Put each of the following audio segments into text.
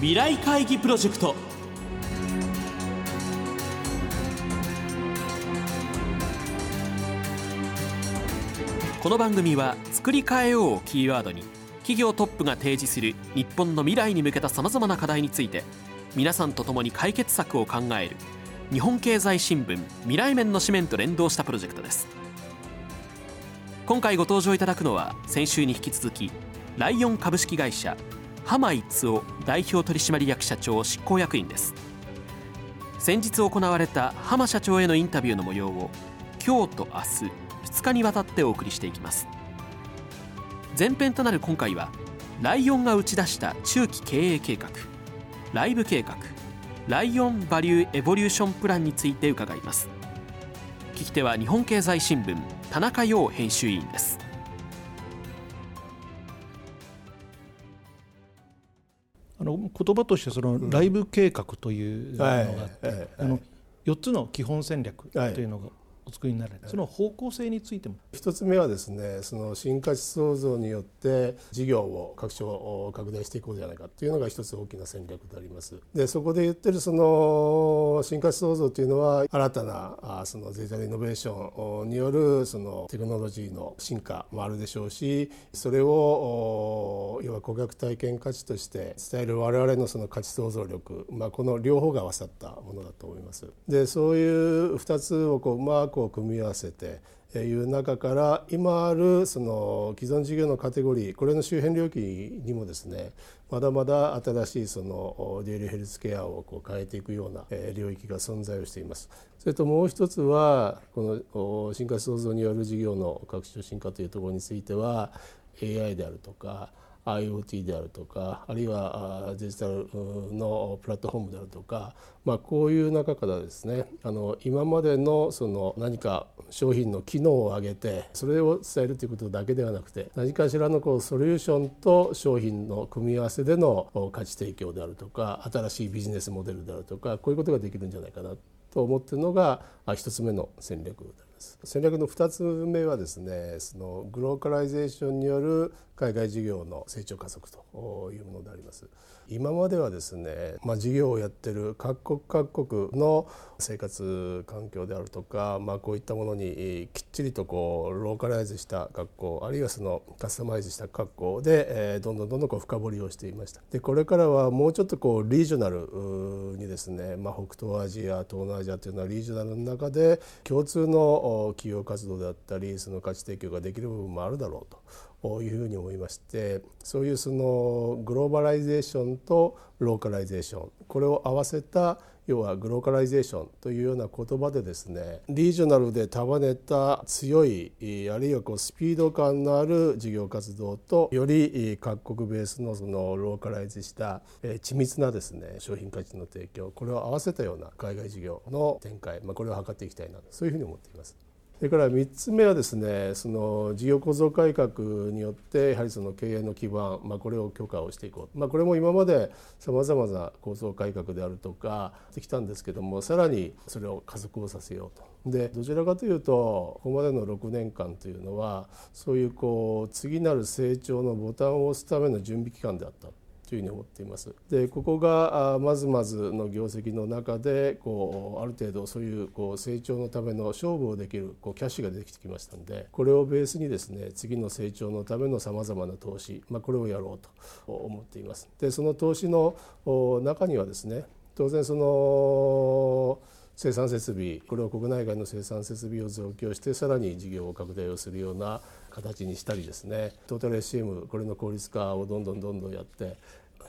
未来会議プロジェクト。この番組は「作り変えよう」をキーワードに企業トップが提示する日本の未来に向けたさまざまな課題について皆さんと共に解決策を考える日本経済新聞未来面の紙面と連動したプロジェクトです。今回ご登場いただくのは先週に引き続きライオン株式会社浜一夫代表取締役社長執行役員です。先日行われた浜社長へのインタビューの模様を今日と明日2日にわたってお送りしていきます。前編となる今回はライオンが打ち出した中期経営計画ライブ計画ライオンバリューエボリューションプランについて伺います。聞き手は日本経済新聞田中陽編集委員です。の言葉としてそのライブ計画というのがあって、あの4つの基本戦略というのがお作りになられその方向性についても。一つ目はですねその新価値創造によって事業を拡張拡大していこうじゃないかというのが一つ大きな戦略であります。でそこで言ってるその新価値創造というのは新たなそのデジタルイノベーションによるそのテクノロジーの進化もあるでしょうしそれを要は顧客体験価値として伝える我々のその価値創造力、まあ、この両方が合わさったものだと思います。でそういう2つをこううまくを組み合わせていう中から今あるその既存事業のカテゴリーこれの周辺領域にもですねまだまだ新しいそのデイリーヘルスケアをこう変えていくような領域が存在をしています。それともう一つはこの進化創造による事業の拡張進化というところについては AI であるとか IoT であるとかあるいはデジタルのプラットフォームであるとか、まあ、こういう中からですねあの今までのその何か商品の機能を上げてそれを伝えるということだけではなくて何かしらのこうソリューションと商品の組み合わせでの価値提供であるとか新しいビジネスモデルであるとかこういうことができるんじゃないかなと思ってるのが一つ目の戦略。戦略の2つ目はですねそのグローカライゼーションによる海外事業の成長加速というものであります。今まではですね、まあ、事業をやってる各国各国の生活環境であるとか、まあ、こういったものにきっちりとこうローカライズした学校あるいはそのカスタマイズした学校で、えー、どんどんどんどんこう深掘りをしていました。でこれからはもうちょっとこうリージョナルにですね、まあ、北東アジア東南アジアというのはリージョナルの中で共通の企業活動であったりその価値提供ができる部分もあるだろうと。いうふうに思いましてそういうその globalization と localization これを合わせた要は glocalization というような言葉でですね regional で束ねた強いあるいはこうスピード感のある事業活動とより各国ベースのそのローカライズした緻密なですね商品価値の提供これを合わせたような海外事業の展開、まあ、これを図っていきたいなとそういうふうに思っています。それから3つ目はですねその事業構造改革によってやはりその経営の基盤、まあ、これを強化をしていこう、まあ、これも今までさまざまな構造改革であるとかできたんですけどもさらにそれを加速をさせようと。でどちらかというとここまでの6年間というのはそういうこう次なる成長のボタンを押すための準備期間であったというふうに思っています。でここがまずまずの業績の中でこうある程度そういうこう成長のための勝負をできるこうキャッシュが出てきてきましたのでこれをベースにですね次の成長のためのさまざまな投資、まあ、これをやろうと思っています。でその投資の中にはですね当然その生産設備これを国内外の生産設備を増強してさらに事業を拡大をするような形にしたりですねトータル SCM これの効率化をどんどんどんどんやって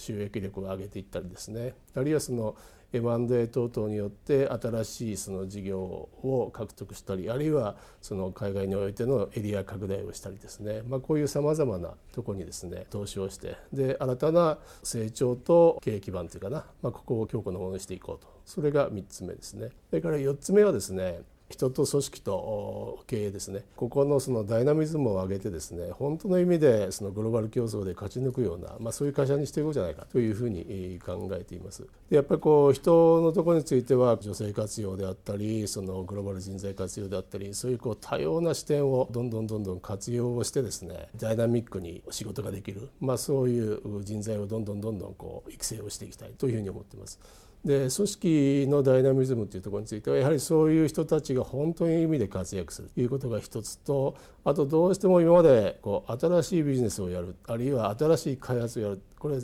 収益力を上げていったりですね。あるいはその M&A 等々によって新しいその事業を獲得したりあるいはその海外においてのエリア拡大をしたりですね、まあ、こういうさまざまなとこにですね投資をしてで新たな成長と経営基盤というかな、まあ、ここを強固なものにしていこうと。それが3つ目ですね。それから4つ目はですね人と組織と経営ですねここのそのダイナミズムを上げてですね本当の意味でそのグローバル競争で勝ち抜くような、まあ、そういう会社にしていこうじゃないかというふうに考えています。でやっぱりこう人のところについては女性活用であったりそのグローバル人材活用であったりそういうこう多様な視点をどんどんどんどん活用をしてですねダイナミックに仕事ができる、まあ、そういう人材をどんどんどんどんこう育成をしていきたいというふうに思っています。で組織のダイナミズムというところについてはやはりそういう人たちが本当に意味で活躍するということが一つとあとどうしても今までこう新しいビジネスをやるあるいは新しい開発をやるこれ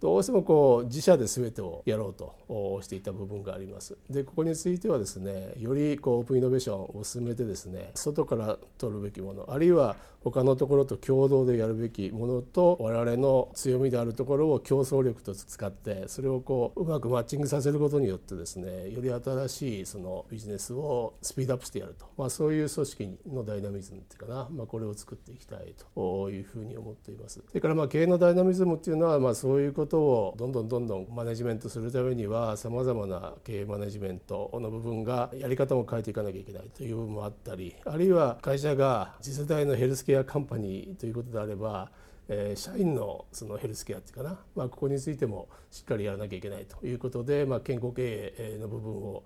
どうしてもこう自社で全てをやろうとしていた部分があります。でここについてはですねよりこうオープンイノベーションを進めてですね外から取るべきものあるいは他のところと共同でやるべきものと我々の強みであるところを競争力と使ってそれをこううまくマッチングさせることによってですねより新しいそのビジネスをスピードアップしてやると、まあ、そういう組織のダイナミズムっていうかな、まあ、これを作っていきたいというふうに思っています。それからまあ経営のダイナミズムっていうのはまあそういうことをどんどんどんどんマネジメントするためにはさまざまな経営マネジメントの部分がやり方も変えていかなきゃいけないという部分もあったりあるいは会社が次世代のヘルスケアカンパニーということであればえー、社員のそのヘルスケアっていうかな、まあ、ここについてもしっかりやらなきゃいけないということで、まあ、健康経営の部分を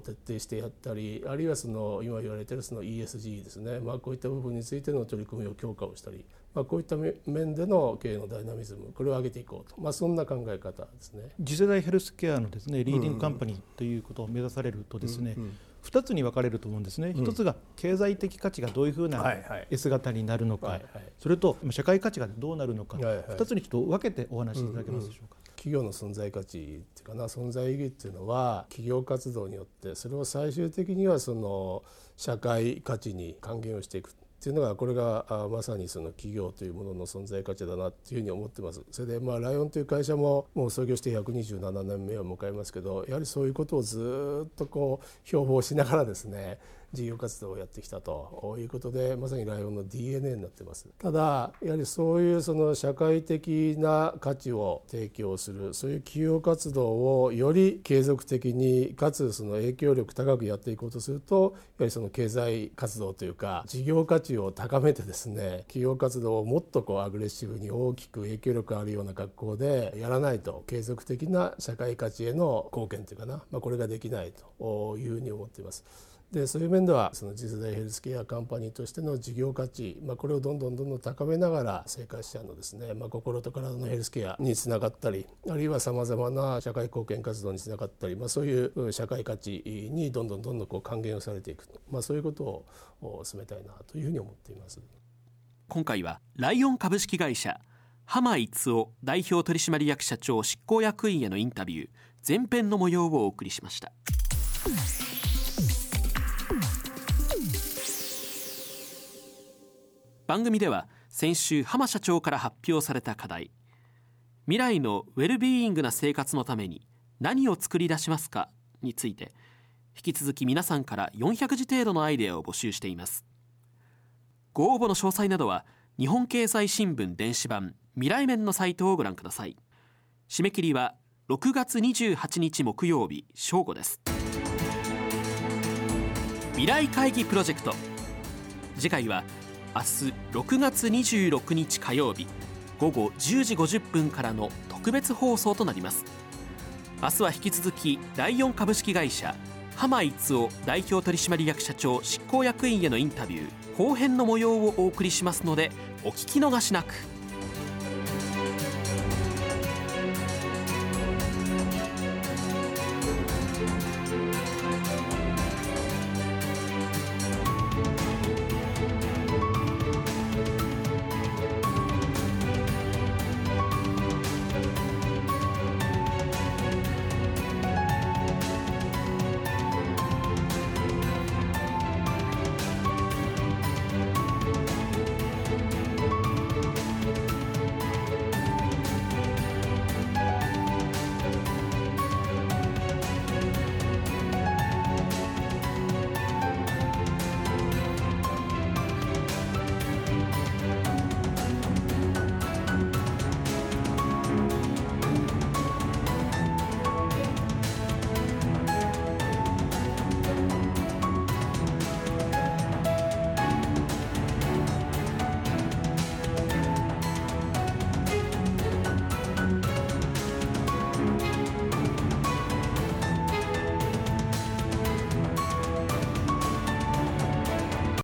徹底してやったりあるいはその今言われてるその ESG ですね、まあ、こういった部分についての取り組みを強化をしたり、まあ、こういった面での経営のダイナミズムこれを上げていこうと、まあ、そんな考え方ですね。次世代ヘルスケアのですねリーディングカンパニーということを目指されるとですね、うんうん2つに分かれると思うんですね、うん、1つが経済的価値がどういうふうな S 型になるのか、はいはい、それと社会価値がどうなるのか、はいはい、2つにちょっと分けてお話しいただけますでしょうか。うんうん、企業の存在価値っていうかな存在意義っていうのは企業活動によってそれを最終的にはその社会価値に還元をしていくっていうのがこれがまさにその企業というものの存在価値だなっていうふうに思ってます。それでまあライオンという会社ももう創業して127年目を迎えますけどやはりそういうことをずっとこう標榜しながらですね事業活動をやってきたということでまさにライオンの DNA になってますただやはりそういうその社会的な価値を提供するそういう企業活動をより継続的にかつその影響力高くやっていこうとするとやはりその経済活動というか事業価値を高めてですね企業活動をもっとこうアグレッシブに大きく影響力あるような格好でやらないと継続的な社会価値への貢献というかな、まあ、これができないというふうに思っています。でそういう面ではその次世代ヘルスケアカンパニーとしての事業価値、まあ、これをどんどんどんどん高めながら生活者のですね、まあ、心と体のヘルスケアにつながったりあるいはさまざまな社会貢献活動につながったり、まあ、そういう社会価値にどんどんどんどんこう還元をされていく、まあ、そういうことを進めたいなというふうに思っています今回はライオン株式会社浜逸夫代表取締役社長執行役員へのインタビュー前編の模様をお送りしました。番組では先週浜社長から発表された課題。未来のウェルビーイングな生活のために何を作り出しますかについて引き続き皆さんから400字程度のアイデアを募集しています。ご応募の詳細などは日本経済新聞電子版未来面のサイトをご覧ください。締め切りは6月28日木曜日正午です。未来会議プロジェクト。次回は明日6月26日火曜日午後10時50分からの特別放送となります。明日は引き続き第4株式会社浜逸夫代表取締役社長執行役員へのインタビュー後編の模様をお送りしますのでお聞き逃しなく。